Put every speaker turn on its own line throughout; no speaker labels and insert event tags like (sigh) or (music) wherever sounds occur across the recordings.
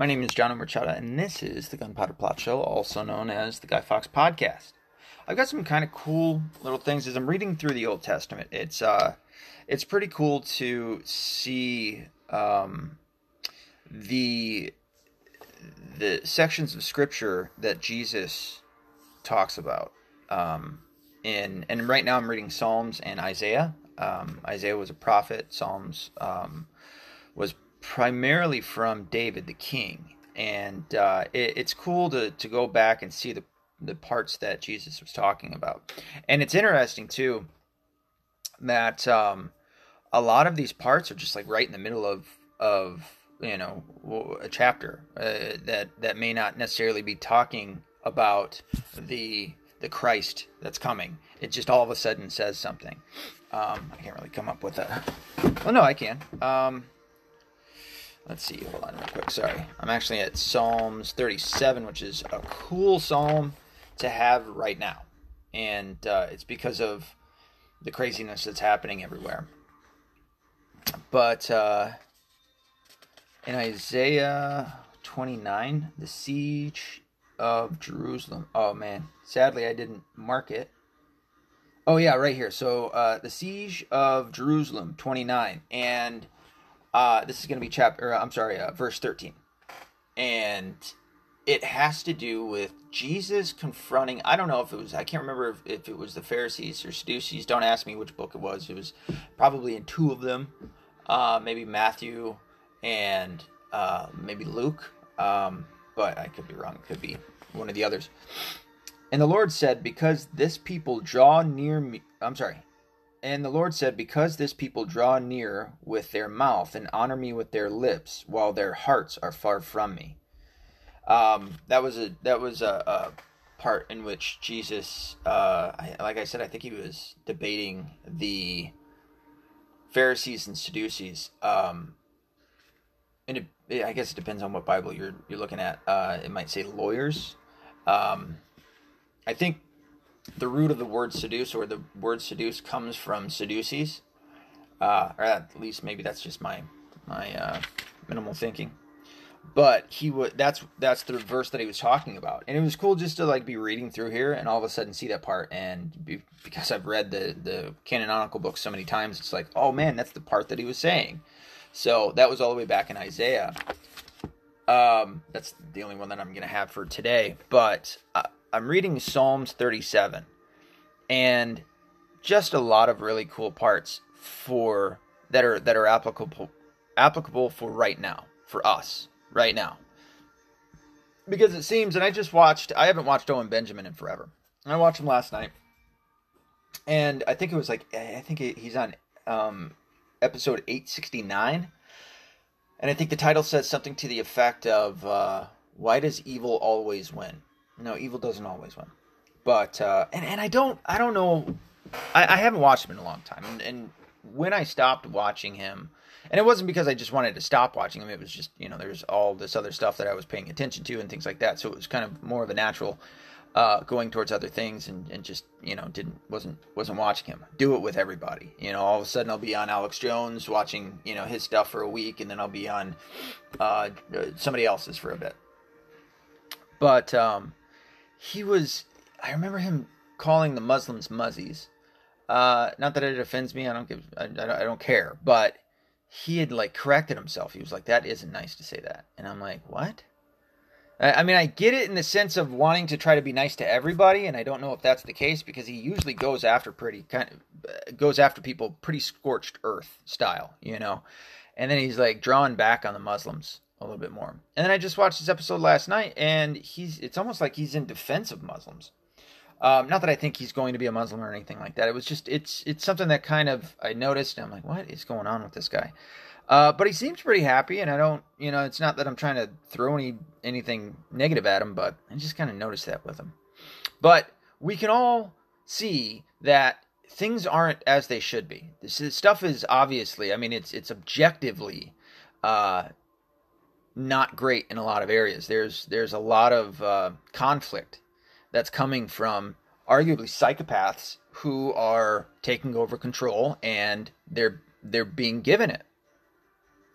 My name is John Merchada, and this is the Gunpowder Plot Show, also known as the Guy Fawkes Podcast. I've got some kind of cool little things as I'm reading through the Old Testament. It's uh, it's pretty cool to see um, the the sections of Scripture that Jesus talks about. Um, in and right now I'm reading Psalms and Isaiah. Um, Isaiah was a prophet. Psalms um, was primarily from David the king, and uh, it, it's cool to to go back and see the the parts that Jesus was talking about, and it's interesting too that um, a lot of these parts are just like right in the middle of of you know a chapter uh, that that may not necessarily be talking about the the Christ that's coming. It just all of a sudden says something. Um, I can't really come up with a. Well, no, I can. Um, Let's see. Hold on real quick. Sorry. I'm actually at Psalms 37, which is a cool psalm to have right now. And uh, it's because of the craziness that's happening everywhere. But uh, in Isaiah 29, the siege of Jerusalem. Oh, man. Sadly, I didn't mark it. Oh, yeah, right here. So uh, the siege of Jerusalem, 29. And uh, this is going to be chapter, I'm sorry, uh, verse 13. And it has to do with Jesus confronting, I don't know if it was, I can't remember if, if it was the Pharisees or Sadducees. Don't ask me which book it was. It was probably in two of them, uh, maybe Matthew and uh, maybe Luke. Um, but I could be wrong. It could be one of the others. And the Lord said, Because this people draw near me, I'm sorry, and the Lord said, Because this people draw near with their mouth and honor me with their lips, while their hearts are far from me. Um, that was a that was a, a part in which Jesus, uh, like I said, I think he was debating the Pharisees and Sadducees. Um, and it, I guess it depends on what Bible you're you're looking at. Uh, it might say lawyers. Um, I think the root of the word seduce or the word seduce comes from Sadducees, uh, or at least maybe that's just my my uh, minimal thinking. But he would that's that's the verse that he was talking about, and it was cool just to like be reading through here and all of a sudden see that part. And be, because I've read the the canonical book so many times, it's like, oh man, that's the part that he was saying. So that was all the way back in Isaiah. Um, that's the only one that I'm gonna have for today. But uh, I'm reading Psalms 37 and just a lot of really cool parts for that are that are applicable applicable for right now for us right now. Because it seems and I just watched I haven't watched Owen Benjamin in forever. I watched him last night. And I think it was like I think he's on um, episode 869 and I think the title says something to the effect of uh, why does evil always win no, evil doesn't always win. But uh, and and I don't I don't know. I, I haven't watched him in a long time, and, and when I stopped watching him, and it wasn't because I just wanted to stop watching him. It was just you know there's all this other stuff that I was paying attention to and things like that. So it was kind of more of a natural uh, going towards other things and, and just you know didn't wasn't wasn't watching him. Do it with everybody. You know, all of a sudden I'll be on Alex Jones watching you know his stuff for a week, and then I'll be on uh, somebody else's for a bit. But um, he was. I remember him calling the Muslims muzzies. Uh, not that it offends me. I don't give. I, I don't care. But he had like corrected himself. He was like, "That isn't nice to say that," and I'm like, "What?" I mean, I get it in the sense of wanting to try to be nice to everybody, and I don't know if that's the case because he usually goes after pretty kind of uh, goes after people pretty scorched earth style, you know. And then he's like drawing back on the Muslims a little bit more. And then I just watched this episode last night, and he's it's almost like he's in defense of Muslims. Um, not that I think he's going to be a Muslim or anything like that. It was just it's it's something that kind of I noticed, and I'm like, what is going on with this guy? Uh, but he seems pretty happy, and I don't, you know, it's not that I'm trying to throw any anything negative at him, but I just kind of noticed that with him. But we can all see that things aren't as they should be. This is, stuff is obviously, I mean, it's it's objectively uh, not great in a lot of areas. There's there's a lot of uh, conflict that's coming from arguably psychopaths who are taking over control and they're they're being given it.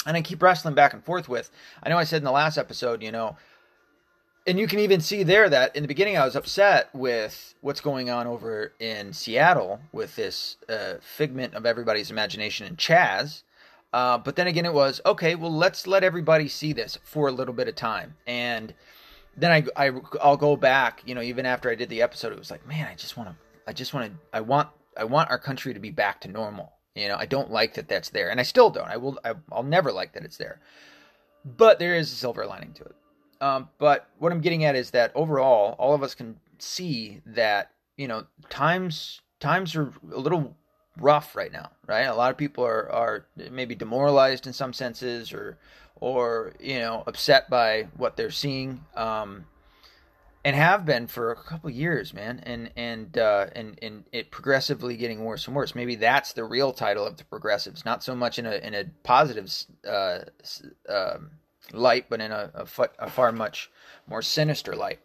and I keep wrestling back and forth with. I know I said in the last episode, you know, and you can even see there that in the beginning I was upset with what's going on over in Seattle with this uh, figment of everybody's imagination and Chaz. Uh, but then again, it was okay. Well, let's let everybody see this for a little bit of time, and then I, I I'll go back. You know, even after I did the episode, it was like, man, I just want to, I just want to, I want, I want our country to be back to normal. You know, I don't like that that's there, and I still don't. I will, I, I'll never like that it's there. But there is a silver lining to it. Um, but what I'm getting at is that overall, all of us can see that you know times times are a little rough right now, right? A lot of people are are maybe demoralized in some senses, or or you know upset by what they're seeing, um, and have been for a couple years, man. And and uh, and and it progressively getting worse and worse. Maybe that's the real title of the progressives, not so much in a in a positive. Uh, um, light, but in a, a, a far much more sinister light.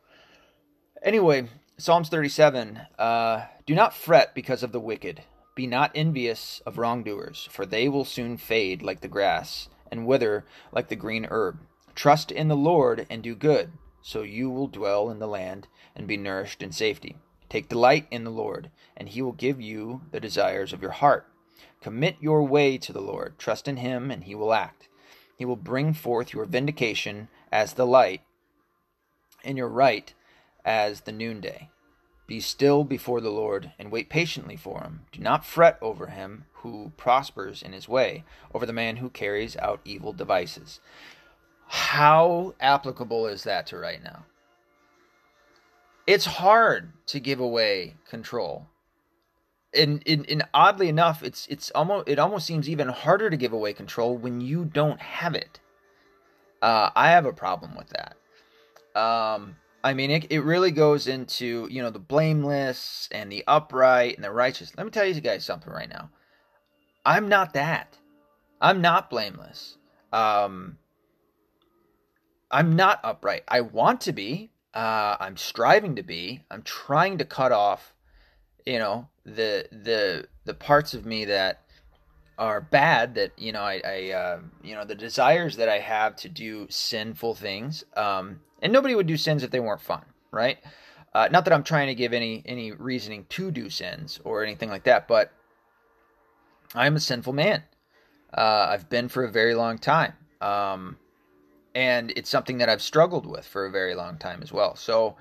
Anyway, Psalms 37 uh, Do not fret because of the wicked. Be not envious of wrongdoers, for they will soon fade like the grass, and wither like the green herb. Trust in the Lord and do good, so you will dwell in the land and be nourished in safety. Take delight in the Lord, and he will give you the desires of your heart. Commit your way to the Lord. Trust in him, and he will act. He will bring forth your vindication as the light, and your right as the noonday. Be still before the Lord, and wait patiently for him. Do not fret over him who prospers in his way, over the man who carries out evil devices. How applicable is that to right now? It's hard to give away control and, and, and oddly enough, it's it's almost it almost seems even harder to give away control when you don't have it. Uh, I have a problem with that. Um, I mean, it, it really goes into you know the blameless and the upright and the righteous. Let me tell you guys something right now. I'm not that. I'm not blameless. Um, I'm not upright. I want to be. Uh, I'm striving to be. I'm trying to cut off, you know, the the the parts of me that are bad that you know I, I uh, you know the desires that I have to do sinful things um, and nobody would do sins if they weren't fun right uh, not that I'm trying to give any any reasoning to do sins or anything like that but I'm a sinful man uh, I've been for a very long time um, and it's something that I've struggled with for a very long time as well so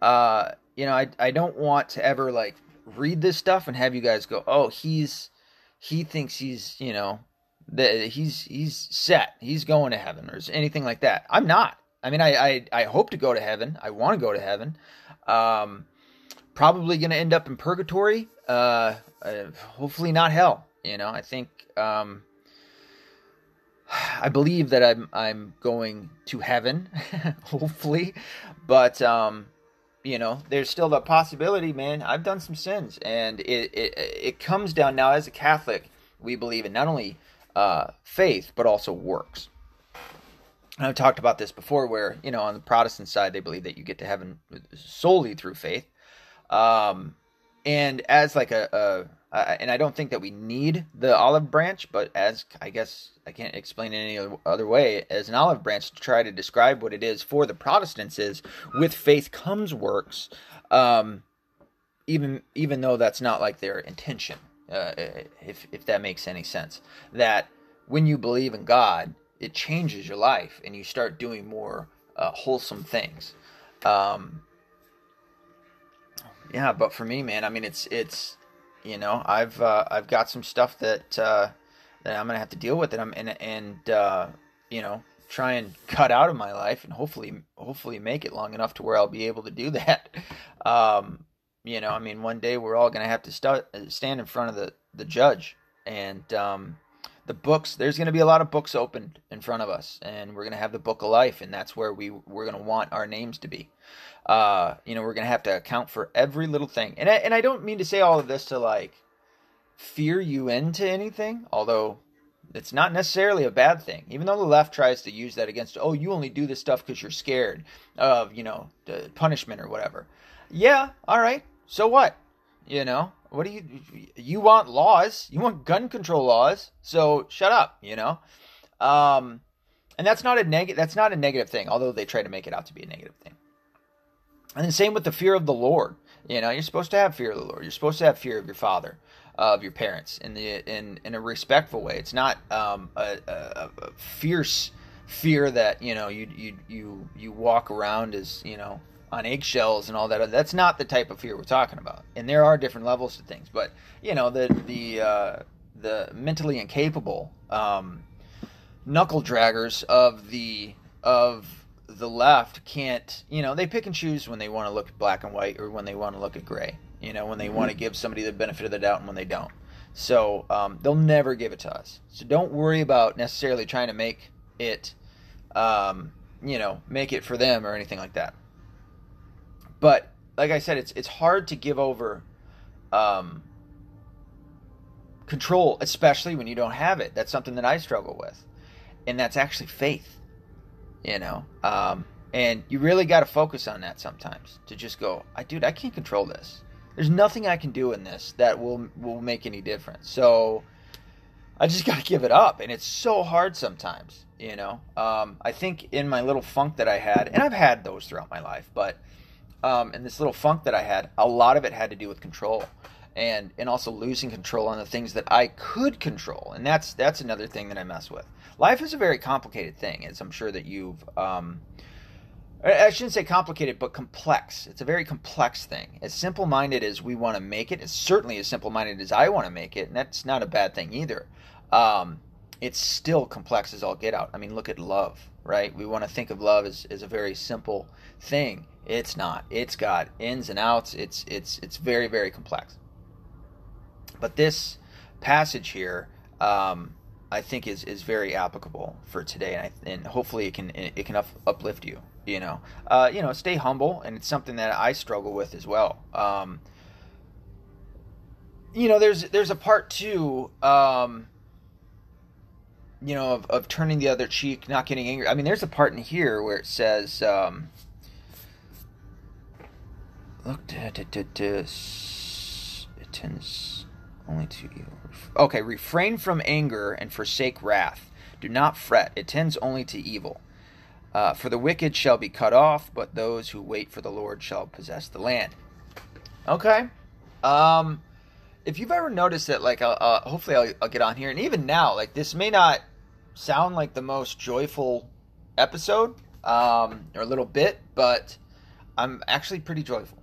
uh, you know I, I don't want to ever like read this stuff and have you guys go, "Oh, he's he thinks he's, you know, that he's he's set. He's going to heaven or anything like that." I'm not. I mean, I I, I hope to go to heaven. I want to go to heaven. Um, probably going to end up in purgatory. Uh, uh, hopefully not hell. You know, I think um, I believe that I'm I'm going to heaven, (laughs) hopefully, but um, you know, there's still the possibility, man. I've done some sins, and it it it comes down now as a Catholic. We believe in not only uh, faith but also works. I've talked about this before, where you know on the Protestant side they believe that you get to heaven solely through faith, um, and as like a, a uh, and I don't think that we need the olive branch, but as I guess I can't explain it any other way, as an olive branch to try to describe what it is for the Protestants is with faith comes works, um, even even though that's not like their intention, uh, if if that makes any sense. That when you believe in God, it changes your life, and you start doing more uh, wholesome things. Um, yeah, but for me, man, I mean, it's it's you know, I've uh, I've got some stuff that uh, that I'm gonna have to deal with, and I'm and and uh, you know try and (laughs) cut out of my life, and hopefully hopefully make it long enough to where I'll be able to do (laughs) that. Um, you know, I mean, one day we're all gonna have to st- stand in front of the the judge, and um, the books. There's gonna be a lot of books opened in front of us, and we're gonna have the book of life, and that's where we we're gonna want our names to be uh, you know, we're going to have to account for every little thing. And I, and I don't mean to say all of this to like fear you into anything, although it's not necessarily a bad thing. Even though the left tries to use that against, oh, you only do this stuff because you're scared of, you know, the punishment or whatever. Yeah, all right. So what? You know, what do you you want laws? You want gun control laws? So shut up. You know. Um, and that's not a negative. That's not a negative thing, although they try to make it out to be a negative thing. And the same with the fear of the Lord. You know, you're supposed to have fear of the Lord. You're supposed to have fear of your father, of your parents, in the in in a respectful way. It's not um, a, a, a fierce fear that you know you you you you walk around as you know on eggshells and all that. That's not the type of fear we're talking about. And there are different levels to things, but you know the the uh, the mentally incapable um, knuckle draggers of the of the left can't you know they pick and choose when they want to look at black and white or when they want to look at gray you know when they want to give somebody the benefit of the doubt and when they don't so um, they'll never give it to us so don't worry about necessarily trying to make it um, you know make it for them or anything like that but like i said it's it's hard to give over um, control especially when you don't have it. That's something that i struggle with. And that's actually faith you know? Um, and you really got to focus on that sometimes to just go i dude i can't control this. There's nothing i can do in this that will will make any difference. So i just (laughs) got to give it up and it's so hard sometimes you know? Um, i think in my little funk that i had and i've had those throughout my life but um, in this little funk that i had a lot of it had to do with control and and also losing control on the things that I could control, and that's that's another thing that I mess with. Life is a very complicated thing, as I'm sure that you've. Um, I shouldn't say complicated, but complex. It's a very complex thing. As simple minded as we want to make it, it's certainly as simple minded as I want to make it, and that's not a bad thing either. Um, it's still complex as all get out. I mean, look at love, right? We want to think of love as, as a very simple thing. It's not. It's got ins and outs. It's it's it's very very complex. But this passage here, um, I think, is is very applicable for today, and, I, and hopefully it can it can uplift you. You know, uh, you know, stay humble, and it's something that I struggle with as well. Um, you know, there's there's a part two. Um, you know, of, of turning the other cheek, not getting angry. I mean, there's a part in here where it says, um, look, it tends only to you. Okay, refrain from anger and forsake wrath. Do not fret, it tends only to evil. Uh, for the wicked shall be cut off, but those who wait for the Lord shall possess the land. Okay. Um, if you've ever noticed that, like, uh, uh, hopefully I'll, I'll get on here, and even now, like, this may not sound like the most joyful episode, um, or a little bit, but I'm actually pretty joyful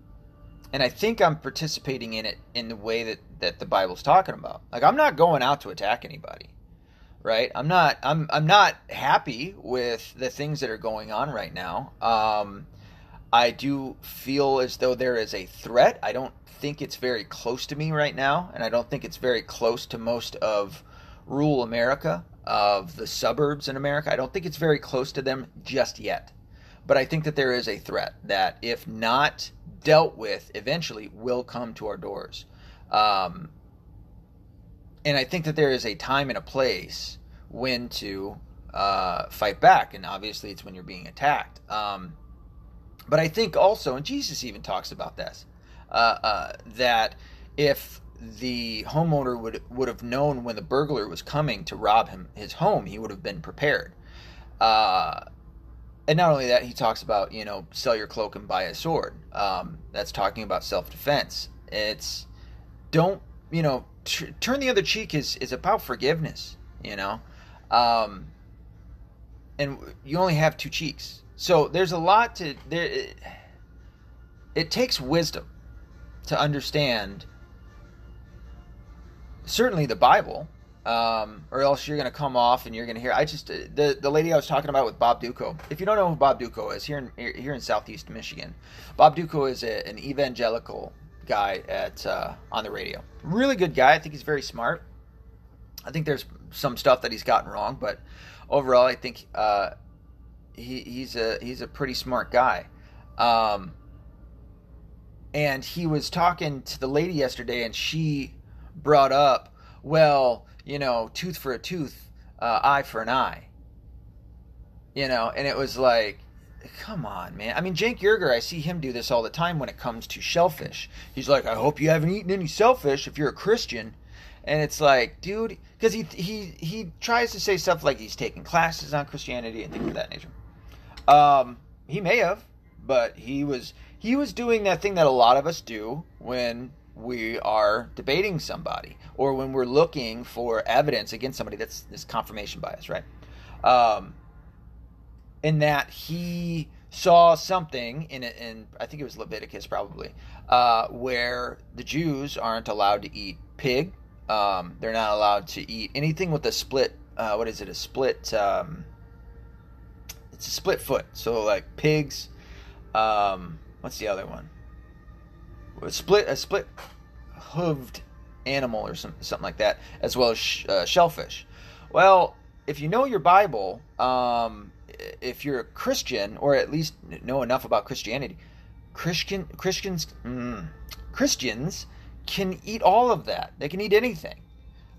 and I think I'm participating in it in the way that that the Bible's talking about. Like I'm not going out to attack anybody, right? I'm not. I'm I'm not happy with the things that are going on right now. Um, I do feel as though there is a threat. I don't think it's very close to me right now, and I don't think it's very close to most of rural America, of the suburbs in America. I don't think it's very close to them just yet. But I think that there is a threat that, if not dealt with eventually will come to our doors. Um, and I think that there is a time and a place when to uh, fight back, and obviously it's when you're being attacked. Um, but I think also, and Jesus even talks about this, uh, uh, that if the homeowner would would have known when the burglar was coming to rob him his home, he would have been prepared. Uh, and not only that, he talks about you know sell your cloak and buy a sword. Um, that's talking about self defense. It's don't you know turn the other cheek is is about forgiveness. You know, um, and you only have two cheeks, so there's a lot to there. It, it takes wisdom to understand certainly the Bible um, or else you're going to come off and you're going to hear. I just the the lady I was talking about with Bob Dutko. If you don't know who Bob Dutko is, here in here in Southeast Michigan, Bob Dutko is a, an evangelical guy at uh, on the radio. Really good guy. I think he's very smart. I think there's some stuff that he's gotten wrong, but overall, I think uh, he, he's a he's a pretty smart guy. Um, and he was talking to the lady yesterday, and she brought up, well, you know, tooth for a tooth, uh, eye for an eye. You know, and it was like, come on, man. I mean, Cenk Uygur, I see him do this all the time when it comes to shellfish. He's like, I hope you haven't eaten any shellfish if you're a Christian. and it's like, dude, because he he he tries to say stuff like he's taking classes on Christianity and things of that nature. Um, he may have, but he was he was doing that thing that a lot of us do when we are debating somebody or when we're looking for evidence against somebody that's this confirmation bias, right? Um, in that he saw something in it, in I think it was Leviticus probably, uh, where the Jews aren't allowed to eat pig. Um, they're not allowed to eat anything with a split. Uh, what is it? A split. Um, it's a split foot. So like pigs. Um, what's the other one? Split a split hooved animal or some, something like that, as well as sh- uh, shellfish. Well, if you know your Bible, um, if you're a Christian or at least know enough about Christianity, Christian Christians mm, Christians can eat all of that. They can eat anything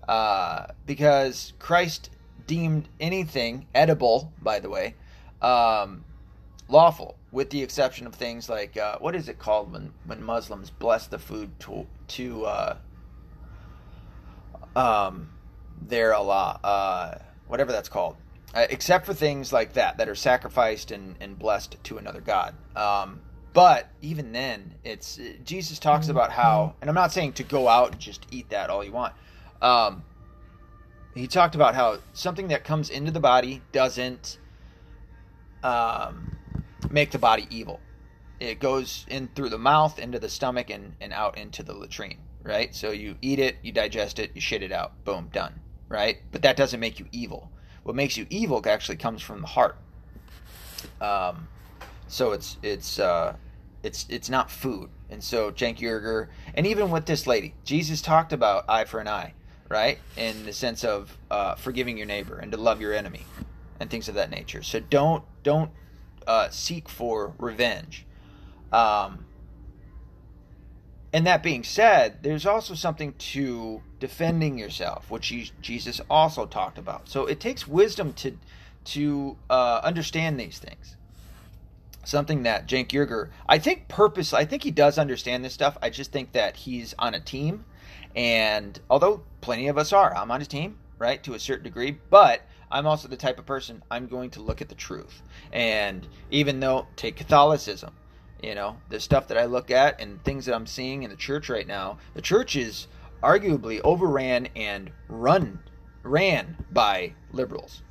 uh, because Christ deemed anything edible. By the way, um, lawful, with the exception of things like uh, what is it called when when Muslims bless the food to to uh, um, their Allah, uh, whatever that's called, uh, except for things like that that are sacrificed and, and blessed to another god. Um, but even then, it's Jesus talks about how, and I'm not saying to go out and just eat that all you want. Um, he talked about how something that comes into the body doesn't um, make the body evil. It goes in through the mouth, into the stomach, and, and out into the latrine, right? So you eat it, you digest it, you shit it out. Boom, done, right? But that doesn't make you evil. What makes you evil actually comes from the heart. Um, so it's it's uh, it's it's not food. And so Uygur, and even with this lady, Jesus talked about eye for an eye, right? In the sense of uh, forgiving your neighbor and to love your enemy, and things of that nature. So don't don't uh, seek for revenge. Um, and that being said, there's also something to defending yourself, which Jesus also talked about. So it takes wisdom to to uh, understand these things. Something that Cenk Uygur, I think, purpose. I think he does understand this stuff. I just think that he's on a team, and although plenty of us are, I'm on his team, right, to a certain degree. But I'm also the type of person I'm going to look at the truth. And even though take Catholicism, you know, the stuff that I look at and things that I'm seeing in the church right now, the church is arguably overran and run ran by liberals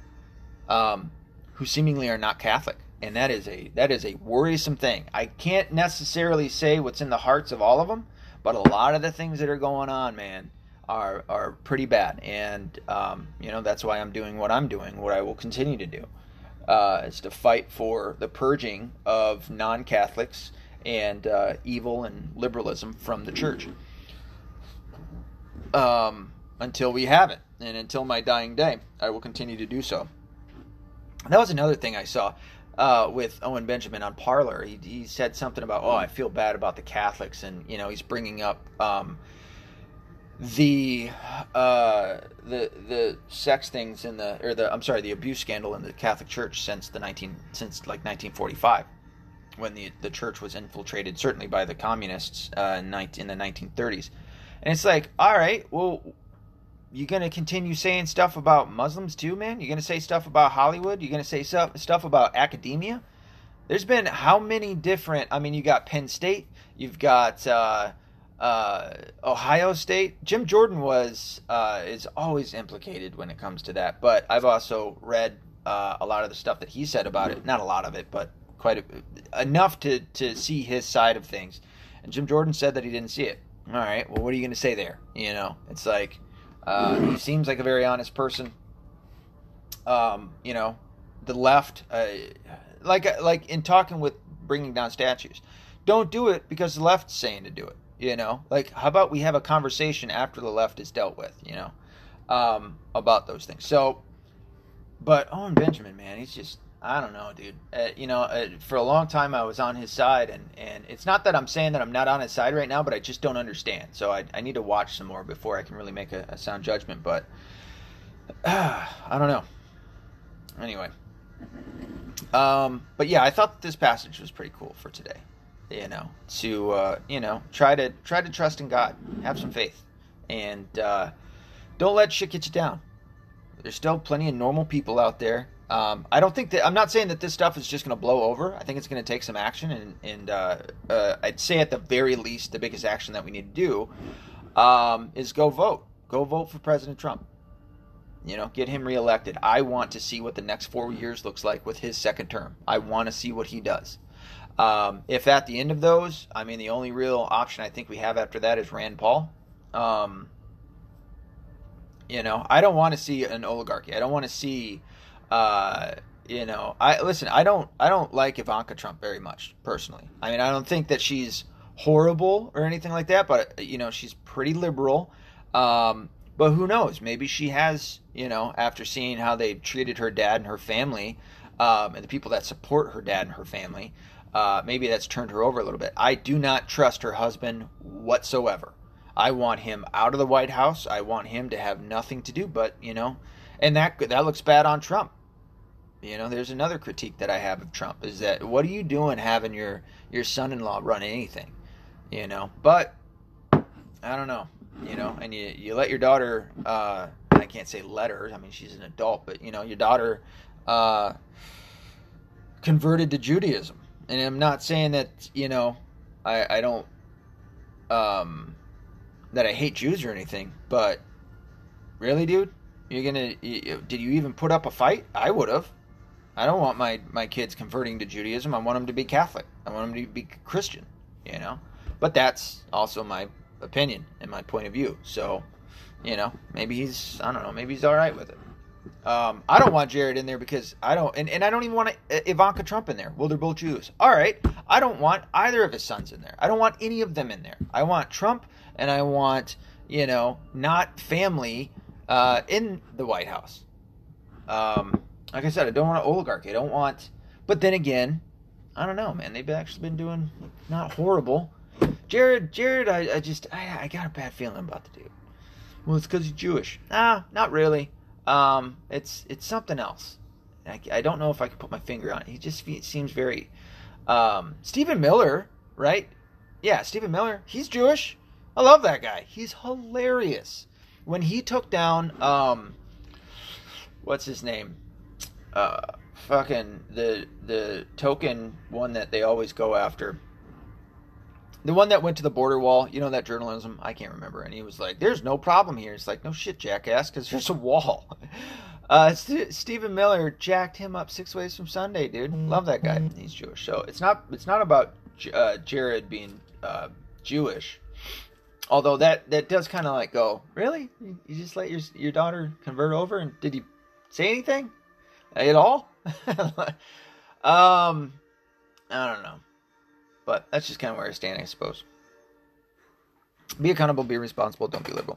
um, who seemingly are not Catholic. And that is a that is a worrisome thing. I can't necessarily say what's in the hearts of all of them, but a lot of the things that are going on, man, are are pretty bad, and um, you know that's why I'm doing what I'm doing, what I will continue to do, uh, is to fight for the purging of non-Catholics and uh, evil and liberalism from the church. Um, until we have it, and until my dying day, I will continue to do so. That was another thing I saw. Uh, with Owen Benjamin on Parler. he, he, said something about, "Oh, I feel bad about the Catholics," and you know, he's bringing up um, the uh, the the sex things in the or the I'm sorry the abuse scandal in the Catholic Church since the 19 since like 1945 when the the church was infiltrated certainly by the communists uh, in, the 1930s and it's like all right well you're gonna continue saying stuff about Muslims too man? You're gonna say stuff about Hollywood? You're gonna say stuff stuff about academia? There's been how many different I mean you got Penn State you've got uh, uh, Ohio State. Jim Jordan was uh, is always implicated when it comes to that, but I've also read uh, a lot of the stuff that he said about it. Not a lot of it, but quite a, enough to to see his side of things. And Jim Jordan said that he didn't see it. All right, well, what are you going to say there? You know, it's like uh, he seems like a very honest person. Um, you know, the left, uh, like like in talking with bringing down statues, don't do it because the left's saying to do it you know, like how about we have a conversation after the left is dealt with? You know, um, about those things. So, but Owen Benjamin, man, he's just I don't know, dude. Uh, you know, uh, for a long time I was on his side, and and it's not that I'm saying that I'm not on his side right now, but I just don't understand. So I I need to watch some more before I can really make a, a sound judgment. But uh, (sighs) I don't know. Anyway, um, but yeah, I thought this passage was pretty cool for today you know, to uh, you know try to try to trust in God, have some faith, and uh, don't let shit get you down. There's still plenty of normal people out there. Um, I don't think that I'm not saying that this stuff is just going to blow over. I think it's going to take some action, and, and uh, uh, I'd say at the very least, the biggest action that we need to do um, is go vote. Go vote for President Trump. You know, get him reelected. I want to see what the next four years looks like with his second term. I want to see what he does. Um, if at the end of those, I mean, the only real option I think we have after that is Rand Paul. Um, you know, I don't want to see an oligarchy. I don't want to see, uh, you know, I listen. I don't. I don't like Ivanka Trump very much personally. I mean, I don't think that she's horrible or anything like that. But you know, she's pretty liberal. Um, but who knows? Maybe she has. You know, after seeing how they treated her dad and her family, um, and the people that support her dad and her family, uh, maybe that's turned her over a little bit. I do not trust her husband whatsoever. I want him out of the White House. I want him to have nothing to do but, you know, and that that looks bad on Trump. You know, there's another critique that I have of Trump is that what are you doing having your your son-in-law run anything? You know, but I don't know. You know, and you you let your daughter uh I can't say let her. I mean, she's an adult, but you know, your daughter uh converted to Judaism. And I'm not saying that, you know, I I don't um that I hate Jews or anything, but really, dude, you're gonna you, did you even put up a fight? I would have. I don't want my my kids converting to Judaism. I want them to be Catholic. I want them to be Christian. You know, but that's also my opinion and my point of view. So, you know, maybe he's I don't know. Maybe he's all right with it. Um, I don't want Jared in there because I don't, and, and I don't even want Ivanka Trump in there. Well, they're both Jews. All right. I don't want either of his sons in there. I don't want any of them in there. I want Trump and I want, you know, not family uh, in the White House. Um, like I said, I don't want an oligarchy. I don't want, but then again, I don't know, man. They've actually been doing not horrible. Jared, Jared, I, I just, I, I got a bad feeling about the dude. Well, it's because he's Jewish. Nah, not really. Um, it's it's something else. I, I don't know if I can put my finger on it. He just seems very. Um, Stephen Miller, right? Yeah, Stephen Miller. He's Jewish. I love that guy. He's hilarious. When he took down, um, what's his name? Uh, fucking the the token one that they always go after. The one that went to the border wall, you know that journalism. I can't remember, and he was like, "There's no problem here." It's like, "No shit, jackass," because there's a wall. (laughs) Uh, St- Stephen Miller jacked him up six ways from Sunday, dude. Love that guy. He's Jewish, so it's not it's not about uh, Jared being uh, Jewish. Although that that does kind of like go, really? You, you just let your your daughter convert over, and did he say anything at all? (laughs) um, I don't know, but that's just kind of where I stand, I suppose. Be accountable, be responsible, don't be liberal.